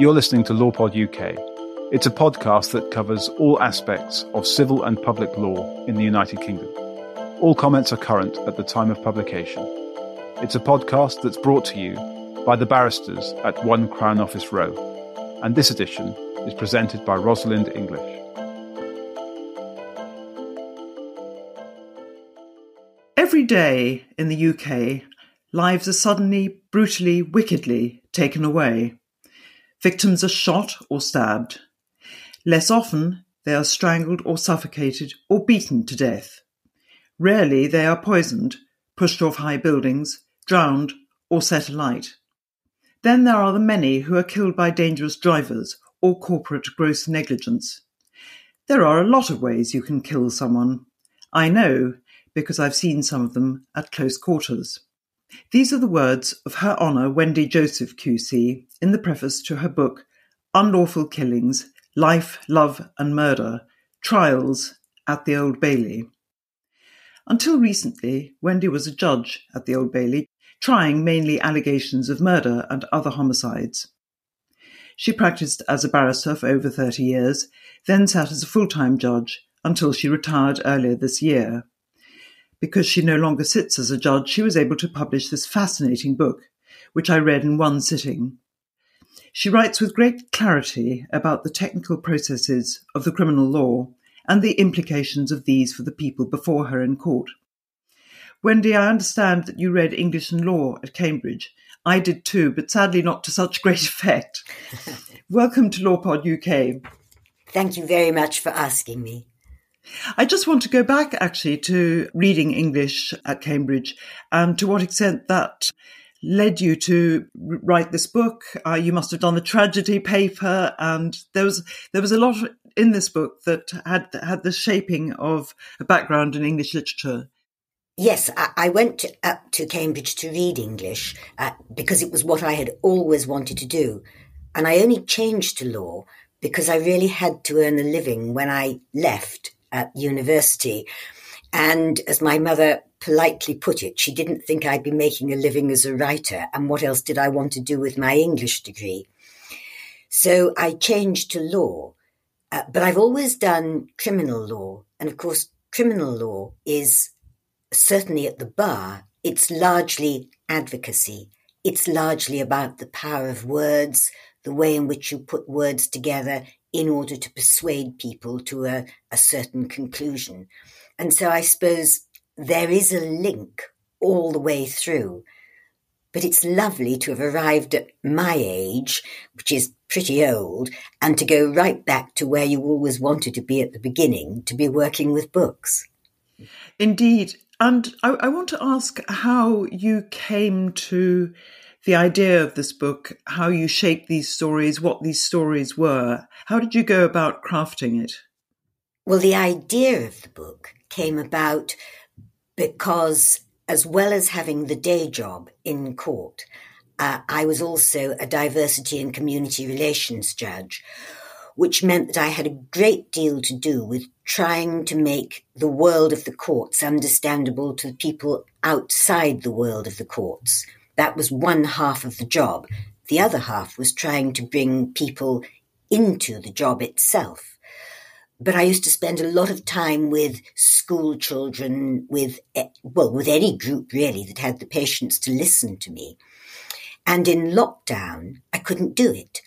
You're listening to LawPod UK. It's a podcast that covers all aspects of civil and public law in the United Kingdom. All comments are current at the time of publication. It's a podcast that's brought to you by the barristers at One Crown Office Row, and this edition is presented by Rosalind English. Every day in the UK, lives are suddenly, brutally, wickedly taken away. Victims are shot or stabbed. Less often, they are strangled or suffocated or beaten to death. Rarely, they are poisoned, pushed off high buildings, drowned, or set alight. Then there are the many who are killed by dangerous drivers or corporate gross negligence. There are a lot of ways you can kill someone. I know because I've seen some of them at close quarters. These are the words of Her Honour Wendy Joseph QC in the preface to her book Unlawful Killings Life, Love and Murder Trials at the Old Bailey. Until recently, Wendy was a judge at the Old Bailey, trying mainly allegations of murder and other homicides. She practiced as a barrister for over 30 years, then sat as a full time judge until she retired earlier this year. Because she no longer sits as a judge, she was able to publish this fascinating book, which I read in one sitting. She writes with great clarity about the technical processes of the criminal law and the implications of these for the people before her in court. Wendy, I understand that you read English and Law at Cambridge. I did too, but sadly not to such great effect. Welcome to LawPod UK. Thank you very much for asking me. I just want to go back actually to reading English at Cambridge and to what extent that led you to write this book. Uh, you must have done the tragedy paper, and there was there was a lot in this book that had had the shaping of a background in English literature. Yes, I went up to Cambridge to read English uh, because it was what I had always wanted to do, and I only changed to law because I really had to earn a living when I left at university. And as my mother politely put it, she didn't think I'd be making a living as a writer. And what else did I want to do with my English degree? So I changed to law. Uh, but I've always done criminal law. And of course, criminal law is certainly at the bar, it's largely advocacy. It's largely about the power of words, the way in which you put words together in order to persuade people to a, a certain conclusion. And so I suppose there is a link all the way through. But it's lovely to have arrived at my age, which is pretty old, and to go right back to where you always wanted to be at the beginning, to be working with books. Indeed. And I, I want to ask how you came to the idea of this book, how you shaped these stories, what these stories were. How did you go about crafting it? Well, the idea of the book came about because, as well as having the day job in court, uh, I was also a diversity and community relations judge, which meant that I had a great deal to do with trying to make the world of the courts understandable to people outside the world of the courts. That was one half of the job. The other half was trying to bring people into the job itself. But I used to spend a lot of time with school children, with, well, with any group really that had the patience to listen to me. And in lockdown, I couldn't do it.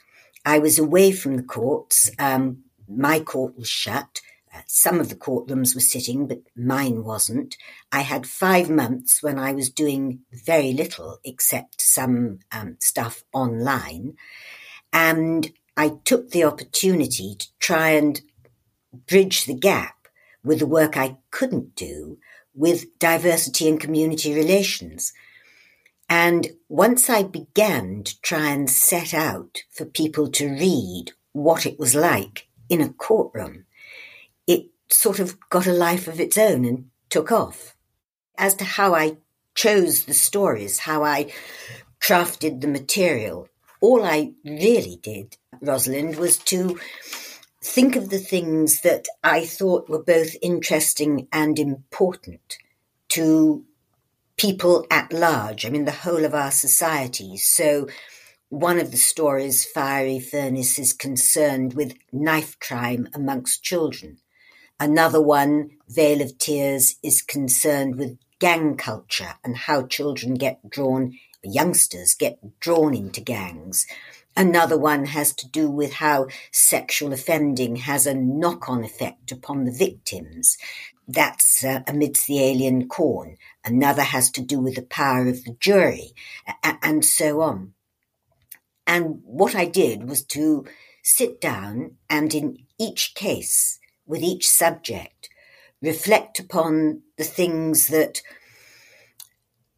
I was away from the courts. Um, my court was shut. Some of the courtrooms were sitting, but mine wasn't. I had five months when I was doing very little except some um, stuff online. And I took the opportunity to try and bridge the gap with the work I couldn't do with diversity and community relations. And once I began to try and set out for people to read what it was like in a courtroom, it sort of got a life of its own and took off. As to how I chose the stories, how I crafted the material, all I really did, Rosalind, was to think of the things that I thought were both interesting and important to people at large, I mean, the whole of our society. So one of the stories, Fiery Furnace, is concerned with knife crime amongst children. Another one, Vale of Tears, is concerned with gang culture and how children get drawn, youngsters get drawn into gangs. Another one has to do with how sexual offending has a knock on effect upon the victims. That's uh, amidst the alien corn. Another has to do with the power of the jury, and so on. And what I did was to sit down and in each case, with each subject, reflect upon the things that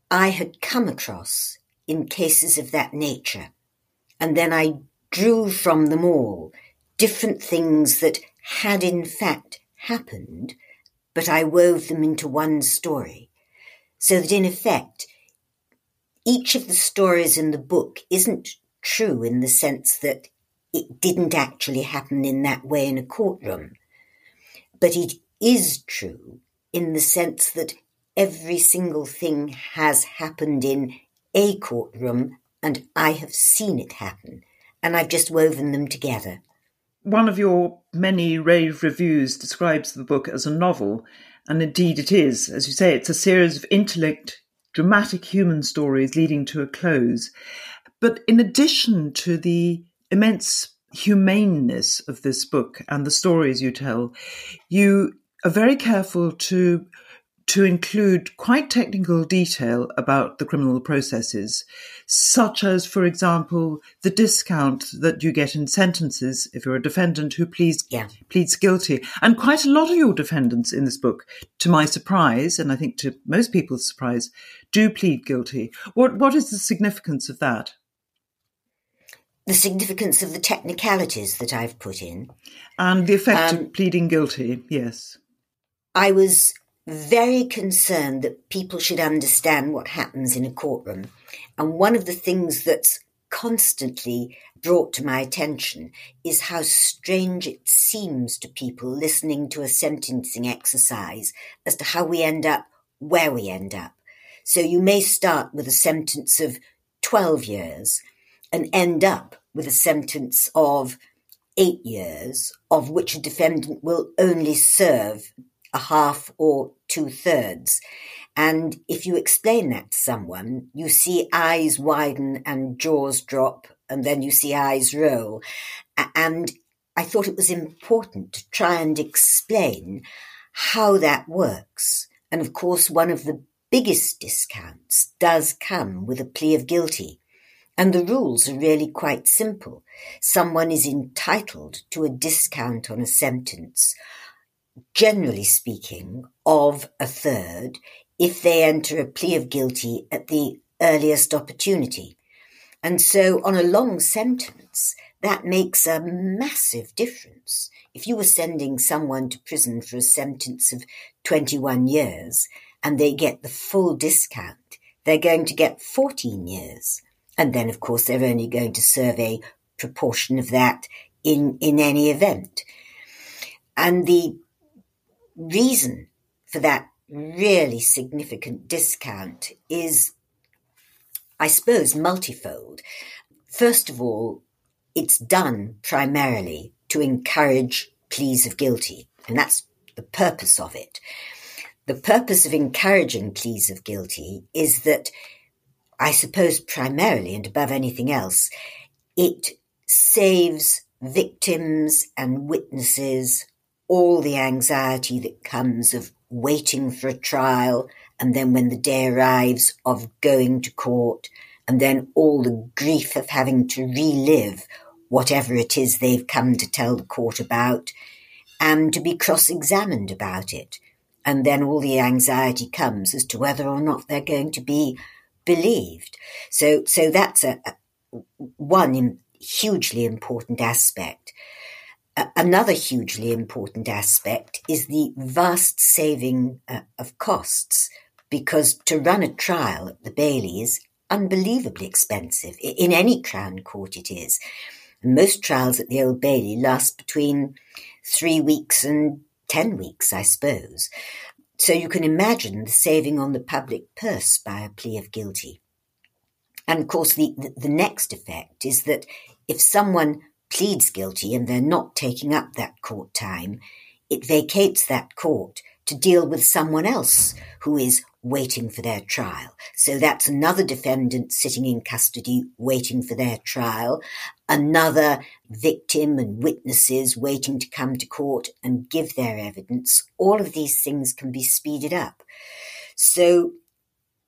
I had come across in cases of that nature. And then I drew from them all different things that had in fact happened, but I wove them into one story. So that in effect, each of the stories in the book isn't true in the sense that it didn't actually happen in that way in a courtroom. But it is true in the sense that every single thing has happened in a courtroom and I have seen it happen and I've just woven them together. One of your many rave reviews describes the book as a novel, and indeed it is. As you say, it's a series of intellect, dramatic human stories leading to a close. But in addition to the immense humaneness of this book and the stories you tell, you are very careful to to include quite technical detail about the criminal processes, such as, for example, the discount that you get in sentences if you're a defendant who pleads, yeah. pleads guilty. And quite a lot of your defendants in this book, to my surprise, and I think to most people's surprise, do plead guilty. What, what is the significance of that? The significance of the technicalities that I've put in. And the effect um, of pleading guilty, yes. I was very concerned that people should understand what happens in a courtroom. And one of the things that's constantly brought to my attention is how strange it seems to people listening to a sentencing exercise as to how we end up where we end up. So you may start with a sentence of 12 years and end up with a sentence of eight years, of which a defendant will only serve a half or two thirds. And if you explain that to someone, you see eyes widen and jaws drop, and then you see eyes roll. And I thought it was important to try and explain how that works. And of course, one of the biggest discounts does come with a plea of guilty. And the rules are really quite simple. Someone is entitled to a discount on a sentence, generally speaking, of a third if they enter a plea of guilty at the earliest opportunity. And so on a long sentence, that makes a massive difference. If you were sending someone to prison for a sentence of 21 years and they get the full discount, they're going to get 14 years. And then, of course, they're only going to serve a proportion of that in, in any event. And the reason for that really significant discount is, I suppose, multifold. First of all, it's done primarily to encourage pleas of guilty, and that's the purpose of it. The purpose of encouraging pleas of guilty is that I suppose primarily and above anything else, it saves victims and witnesses all the anxiety that comes of waiting for a trial and then when the day arrives of going to court and then all the grief of having to relive whatever it is they've come to tell the court about and to be cross-examined about it. And then all the anxiety comes as to whether or not they're going to be believed. So, so that's a, a one hugely important aspect. another hugely important aspect is the vast saving uh, of costs, because to run a trial at the Bailey is unbelievably expensive. In any Crown Court, it is. Most trials at the Old Bailey last between three weeks and ten weeks, I suppose. So you can imagine the saving on the public purse by a plea of guilty. And of course, the, the next effect is that if someone pleads guilty and they're not taking up that court time, it vacates that court to deal with someone else who is waiting for their trial. So that's another defendant sitting in custody waiting for their trial, another victim and witnesses waiting to come to court and give their evidence. All of these things can be speeded up. So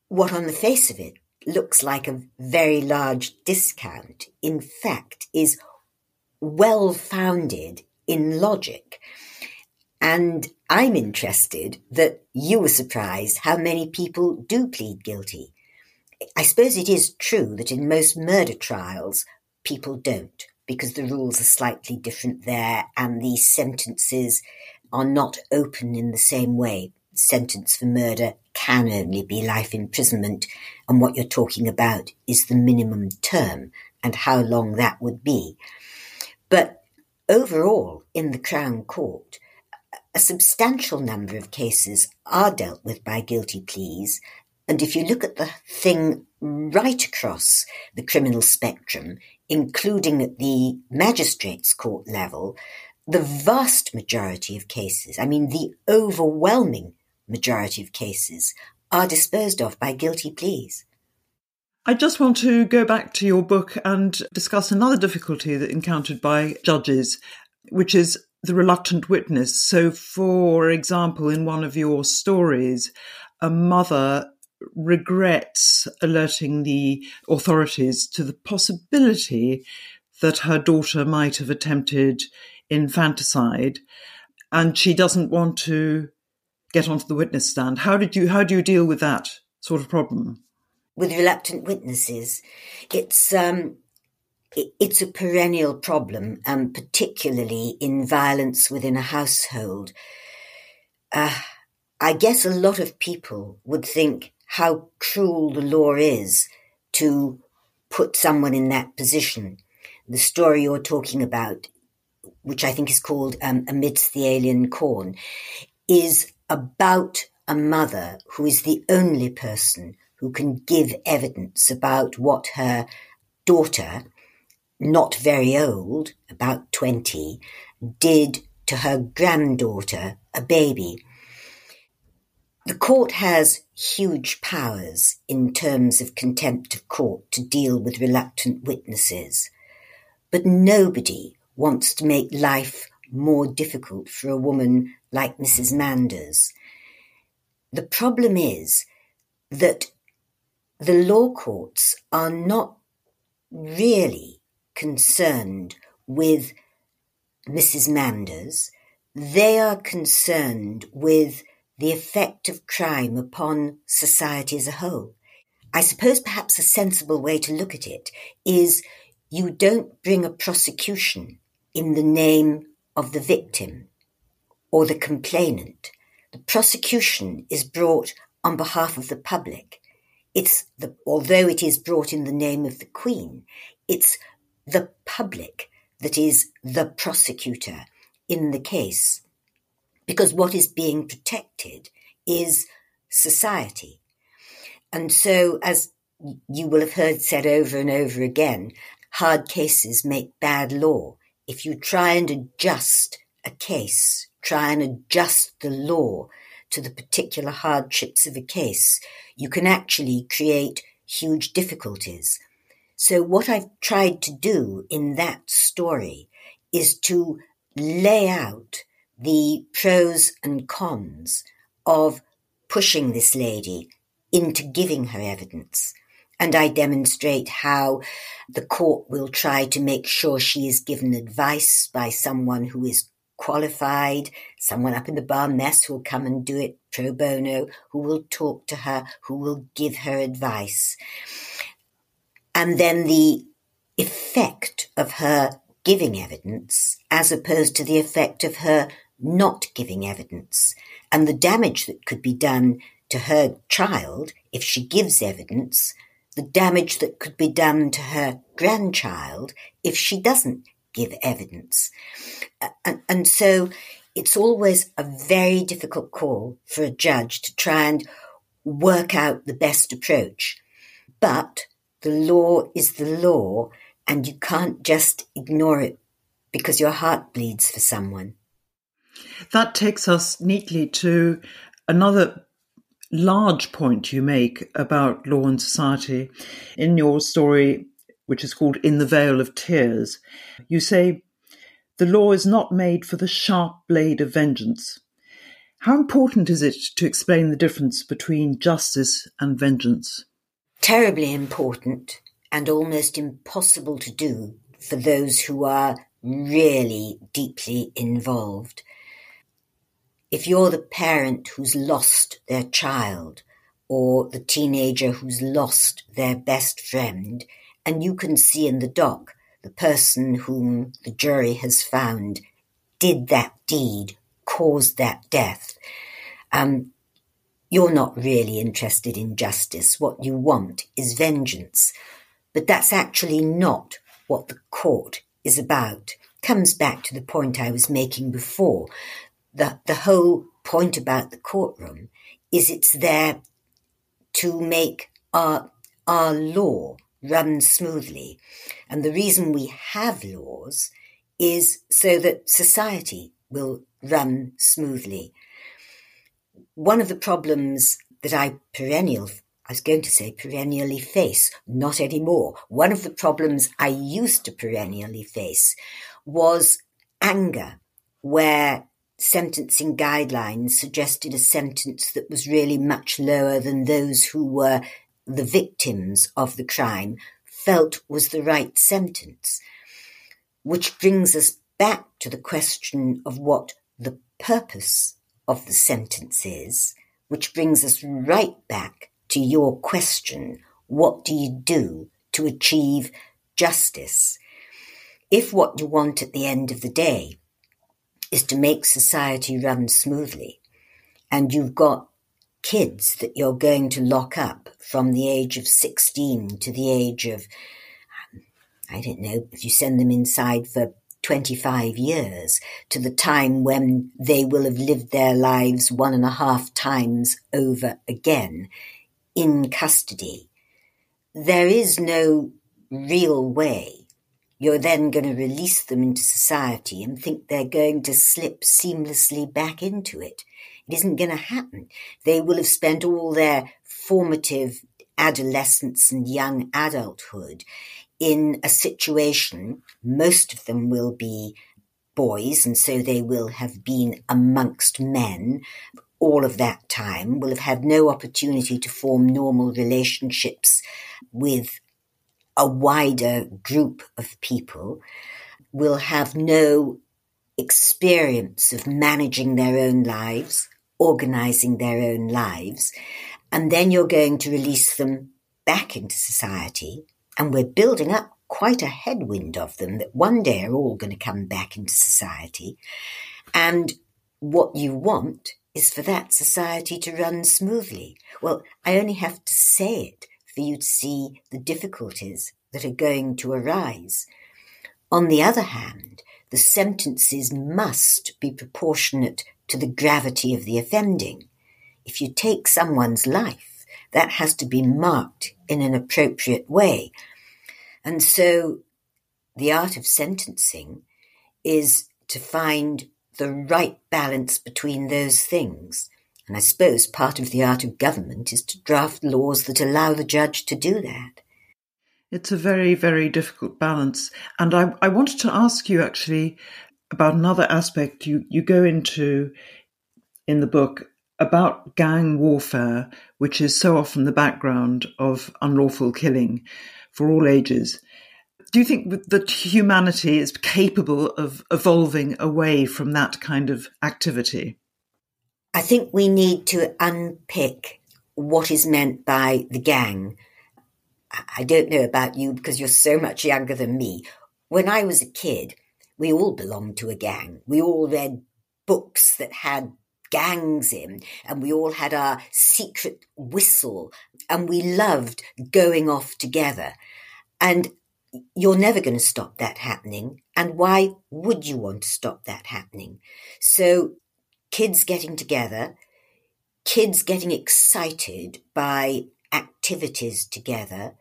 what on the face of it looks like a very large discount, in fact, is well founded in logic. And I'm interested that you were surprised how many people do plead guilty. I suppose it is true that in most murder trials, people don't, because the rules are slightly different there and the sentences are not open in the same way. Sentence for murder can only be life imprisonment, and what you're talking about is the minimum term and how long that would be. But overall, in the Crown Court, a substantial number of cases are dealt with by guilty pleas. And if you look at the thing right across the criminal spectrum, including at the magistrates' court level, the vast majority of cases, I mean, the overwhelming majority of cases, are disposed of by guilty pleas. I just want to go back to your book and discuss another difficulty that encountered by judges, which is the reluctant witness. So, for example, in one of your stories, a mother regrets alerting the authorities to the possibility that her daughter might have attempted infanticide and she doesn't want to get onto the witness stand. How did you how do you deal with that sort of problem? with reluctant witnesses. It's um, it's a perennial problem, um, particularly in violence within a household. Uh, I guess a lot of people would think how cruel the law is to put someone in that position. The story you're talking about, which I think is called um, Amidst the Alien Corn, is about a mother who is the only person who can give evidence about what her daughter, not very old, about 20, did to her granddaughter, a baby. The court has huge powers in terms of contempt of court to deal with reluctant witnesses, but nobody wants to make life more difficult for a woman like Mrs. Manders. The problem is that the law courts are not really concerned with Mrs. Manders. They are concerned with the effect of crime upon society as a whole. I suppose perhaps a sensible way to look at it is you don't bring a prosecution in the name of the victim or the complainant. The prosecution is brought on behalf of the public. It's the, although it is brought in the name of the Queen, it's the public that is the prosecutor in the case. Because what is being protected is society. And so, as you will have heard said over and over again, hard cases make bad law. If you try and adjust a case, try and adjust the law to the particular hardships of a case, you can actually create huge difficulties. So what I've tried to do in that story is to lay out the pros and cons of pushing this lady into giving her evidence. And I demonstrate how the court will try to make sure she is given advice by someone who is qualified, someone up in the bar mess who will come and do it pro bono, who will talk to her, who will give her advice. And then the effect of her giving evidence as opposed to the effect of her not giving evidence and the damage that could be done to her child if she gives evidence, the damage that could be done to her grandchild if she doesn't give evidence. And, and so it's always a very difficult call for a judge to try and work out the best approach. But the law is the law and you can't just ignore it because your heart bleeds for someone. That takes us neatly to another large point you make about law and society in your story, which is called In the Vale of Tears. You say, The law is not made for the sharp blade of vengeance. How important is it to explain the difference between justice and vengeance? Terribly important and almost impossible to do for those who are really deeply involved. If you're the parent who's lost their child or the teenager who's lost their best friend, and you can see in the dock the person whom the jury has found did that deed, caused that death, um, you're not really interested in justice. What you want is vengeance. But that's actually not what the court is about. Comes back to the point I was making before. that the whole point about the courtroom is it's there to make our, our law run smoothly. And the reason we have laws is so that society will run smoothly. One of the problems that I perennial I was going to say perennially face, not anymore. One of the problems I used to perennially face was anger, where sentencing guidelines suggested a sentence that was really much lower than those who were the victims of the crime felt was the right sentence. Which brings us back to the question of what the purpose of the sentence is, which brings us right back to your question, what do you do to achieve justice? If what you want at the end of the day is to make society run smoothly, and you've got kids that you're going to lock up from the age of 16 to the age of, um, I don't know, if you send them inside for 25 years to the time when they will have lived their lives one and a half times over again in custody, there is no real way you're then going to release them into society and think they're going to slip seamlessly back into it. It isn't going to happen. They will have spent all their formative adolescence and young adulthood in a situation, most of them will be boys, and so they will have been amongst men all of that time, will have had no opportunity to form normal relationships with a wider group of people, will have no experience of managing their own lives, organizing their own lives, and then you're going to release them back into society. And we're building up quite a headwind of them that one day are all going to come back into society. And what you want is for that society to run smoothly. Well, I only have to say it for you to see the difficulties that are going to arise. On the other hand, the sentences must be proportionate to the gravity of the offending. If you take someone's life, that has to be marked in an appropriate way. And so the art of sentencing is to find the right balance between those things. And I suppose part of the art of government is to draft laws that allow the judge to do that. It's a very, very difficult balance. And I, I wanted to ask you actually about another aspect you, you go into in the book about gang warfare, which is so often the background of unlawful killing for all ages do you think that humanity is capable of evolving away from that kind of activity? I think we need to unpick what is meant by the gang. I don't know about you because you're so much younger than me. When I was a kid, we all belonged to a gang. We all read books that had gangs in, and we all had our secret whistle, and we loved going off together. And you're never going to stop that happening. And why would you want to stop that happening? So, kids getting together, kids getting excited by activities together,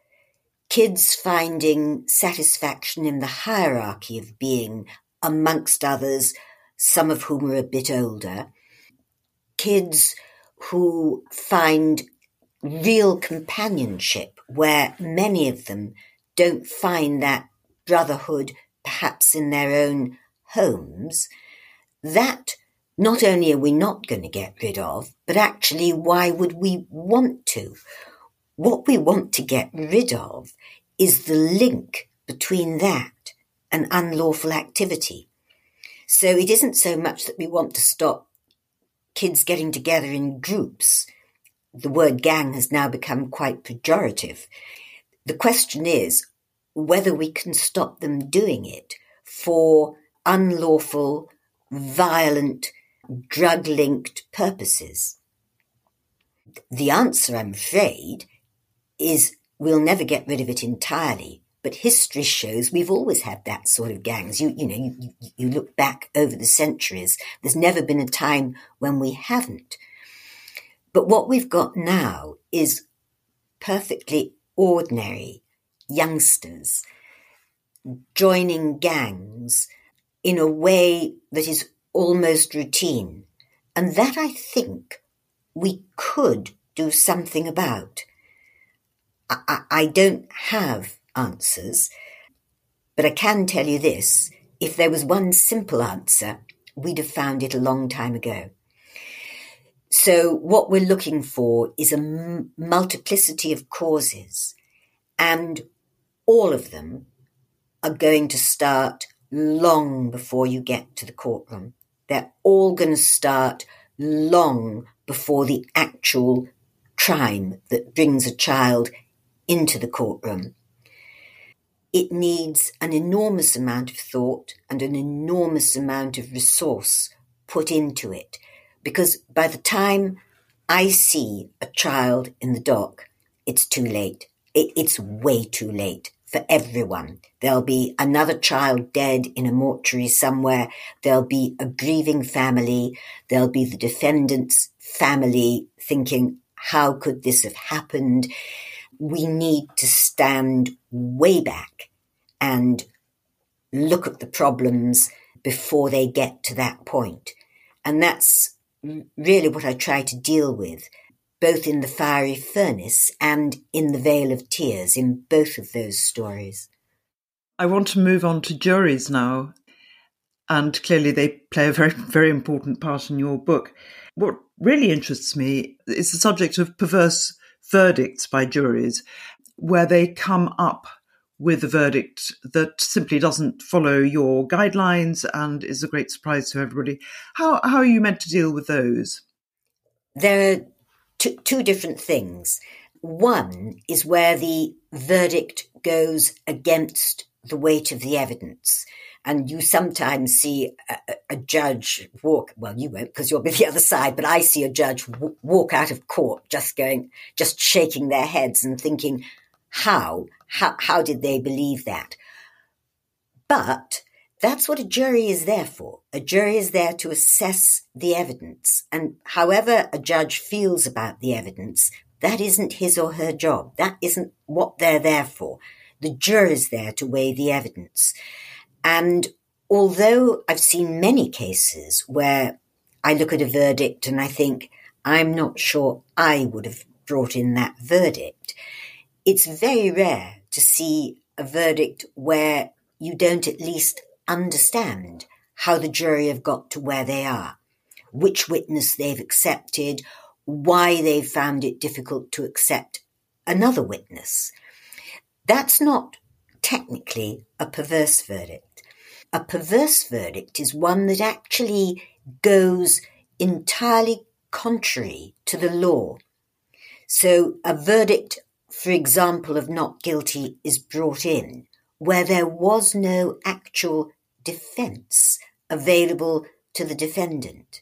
kids finding satisfaction in the hierarchy of being amongst others, some of whom are a bit older, kids who find real companionship where many of them don't find that brotherhood perhaps in their own homes, that not only are we not going to get rid of, but actually why would we want to? What we want to get rid of is the link between that and unlawful activity. So it isn't so much that we want to stop kids getting together in groups. The word gang has now become quite pejorative. The question is whether we can stop them doing it for unlawful, violent, drug linked purposes. The answer, I'm afraid, is we'll never get rid of it entirely. But history shows we've always had that sort of gangs. You, you know, you, you look back over the centuries, there's never been a time when we haven't. But what we've got now is perfectly ordinary youngsters joining gangs in a way that is almost routine. And that I think we could do something about. I, I, don't have answers, but I can tell you this. If there was one simple answer, we'd have found it a long time ago. So what we're looking for is a m- multiplicity of causes and all of them are going to start long before you get to the courtroom. They're all going to start long before the actual crime that brings a child into the courtroom. It needs an enormous amount of thought and an enormous amount of resource put into it because by the time I see a child in the dock, it's too late. It, it's way too late for everyone. There'll be another child dead in a mortuary somewhere. There'll be a grieving family. There'll be the defendant's family thinking, how could this have happened? We need to stand way back and look at the problems before they get to that point. And that's really what I try to deal with both in the fiery furnace and in the Vale of Tears, in both of those stories. I want to move on to juries now, and clearly they play a very, very important part in your book. What really interests me is the subject of perverse verdicts by juries, where they come up with a verdict that simply doesn't follow your guidelines and is a great surprise to everybody. How, how are you meant to deal with those? There are two, two different things. One is where the verdict goes against the weight of the evidence. And you sometimes see a, a judge walk, well, you won't because you'll be the other side, but I see a judge w- walk out of court just going, just shaking their heads and thinking, how, how, how did they believe that? But that's what a jury is there for. A jury is there to assess the evidence. And however a judge feels about the evidence, that isn't his or her job. That isn't what they're there for. The jury is there to weigh the evidence. And although I've seen many cases where I look at a verdict and I think, I'm not sure I would have brought in that verdict, it's very rare to see a verdict where you don't at least understand how the jury have got to where they are, which witness they've accepted, why they've found it difficult to accept another witness. That's not technically a perverse verdict. A perverse verdict is one that actually goes entirely contrary to the law. So a verdict, for example, of not guilty is brought in where there was no actual defense available to the defendant.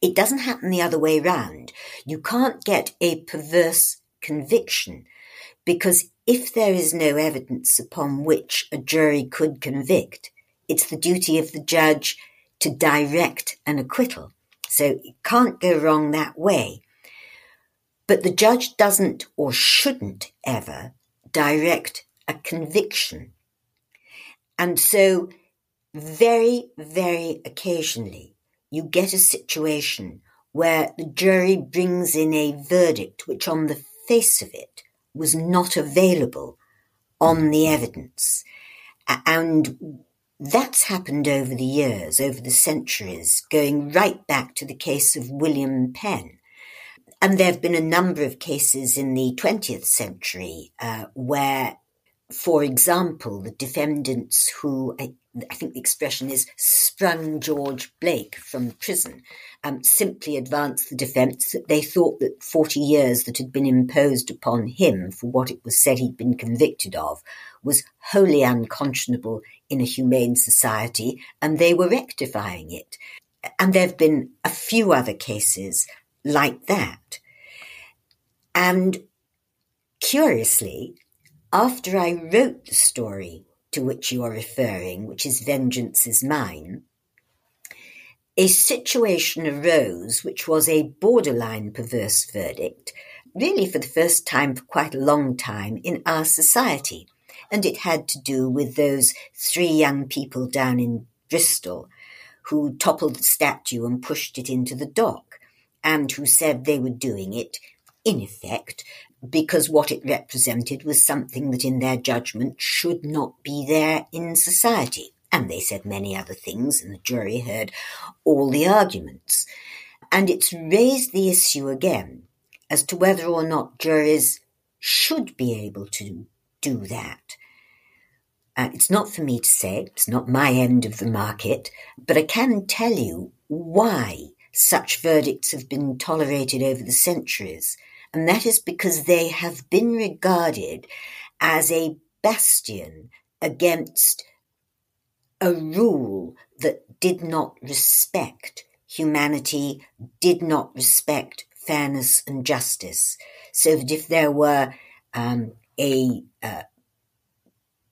It doesn't happen the other way round. You can't get a perverse conviction because if there is no evidence upon which a jury could convict, it's the duty of the judge to direct an acquittal. So it can't go wrong that way. But the judge doesn't or shouldn't ever direct a conviction. And so, very, very occasionally, you get a situation where the jury brings in a verdict which, on the face of it, was not available on the evidence. And that's happened over the years, over the centuries, going right back to the case of William Penn. And there have been a number of cases in the 20th century uh, where, for example, the defendants who I, I, think the expression is sprung George Blake from prison um, simply advanced the defence that they thought that 40 years that had been imposed upon him for what it was said he'd been convicted of was wholly unconscionable in a humane society, and they were rectifying it. And there have been a few other cases like that. And curiously, after I wrote the story to which you are referring, which is Vengeance is Mine, a situation arose which was a borderline perverse verdict, really for the first time for quite a long time in our society. And it had to do with those three young people down in Bristol who toppled the statue and pushed it into the dock, and who said they were doing it, in effect, because what it represented was something that, in their judgment, should not be there in society. And they said many other things, and the jury heard all the arguments. And it's raised the issue again as to whether or not juries should be able to do that. Uh, it's not for me to say, it's not my end of the market, but I can tell you why such verdicts have been tolerated over the centuries. And that is because they have been regarded as a bastion against a rule that did not respect humanity, did not respect fairness and justice. So that if there were um, a uh,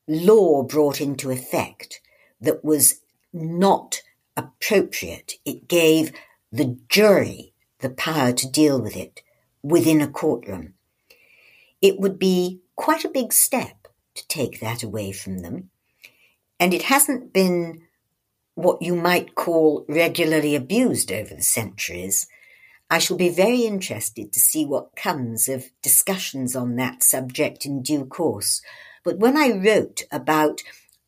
law brought into effect that was not appropriate, it gave the jury the power to deal with it within a courtroom. It would be quite a big step to take that away from them. And it hasn't been what you might call regularly abused over the centuries. I shall be very interested to see what comes of discussions on that subject in due course. But when I wrote about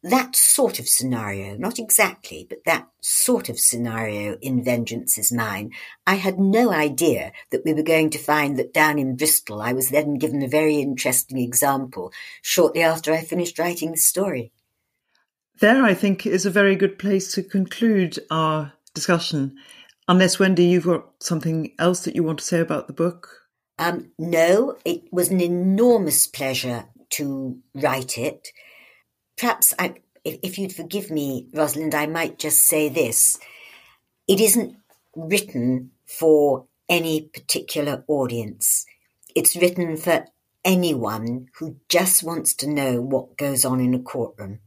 that sort of scenario, not exactly, but that sort of scenario in Vengeance is Mine, I had no idea that we were going to find that down in Bristol I was then given a very interesting example shortly after I finished writing the story. There, I think, is a very good place to conclude our discussion. Unless, Wendy, you've got something else that you want to say about the book? Um, no, it was an enormous pleasure to write it. Perhaps, I, if, if you'd forgive me, Rosalind, I might just say this. It isn't written for any particular audience. It's written for anyone who just wants to know what goes on in a courtroom.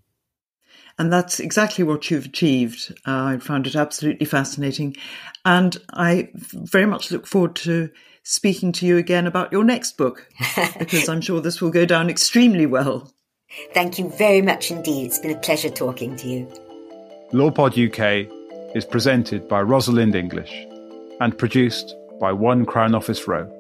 And that's exactly what you've achieved. Uh, I found it absolutely fascinating. And I very much look forward to speaking to you again about your next book, because I'm sure this will go down extremely well. Thank you very much indeed. It's been a pleasure talking to you. LawPod UK is presented by Rosalind English and produced by One Crown Office Row.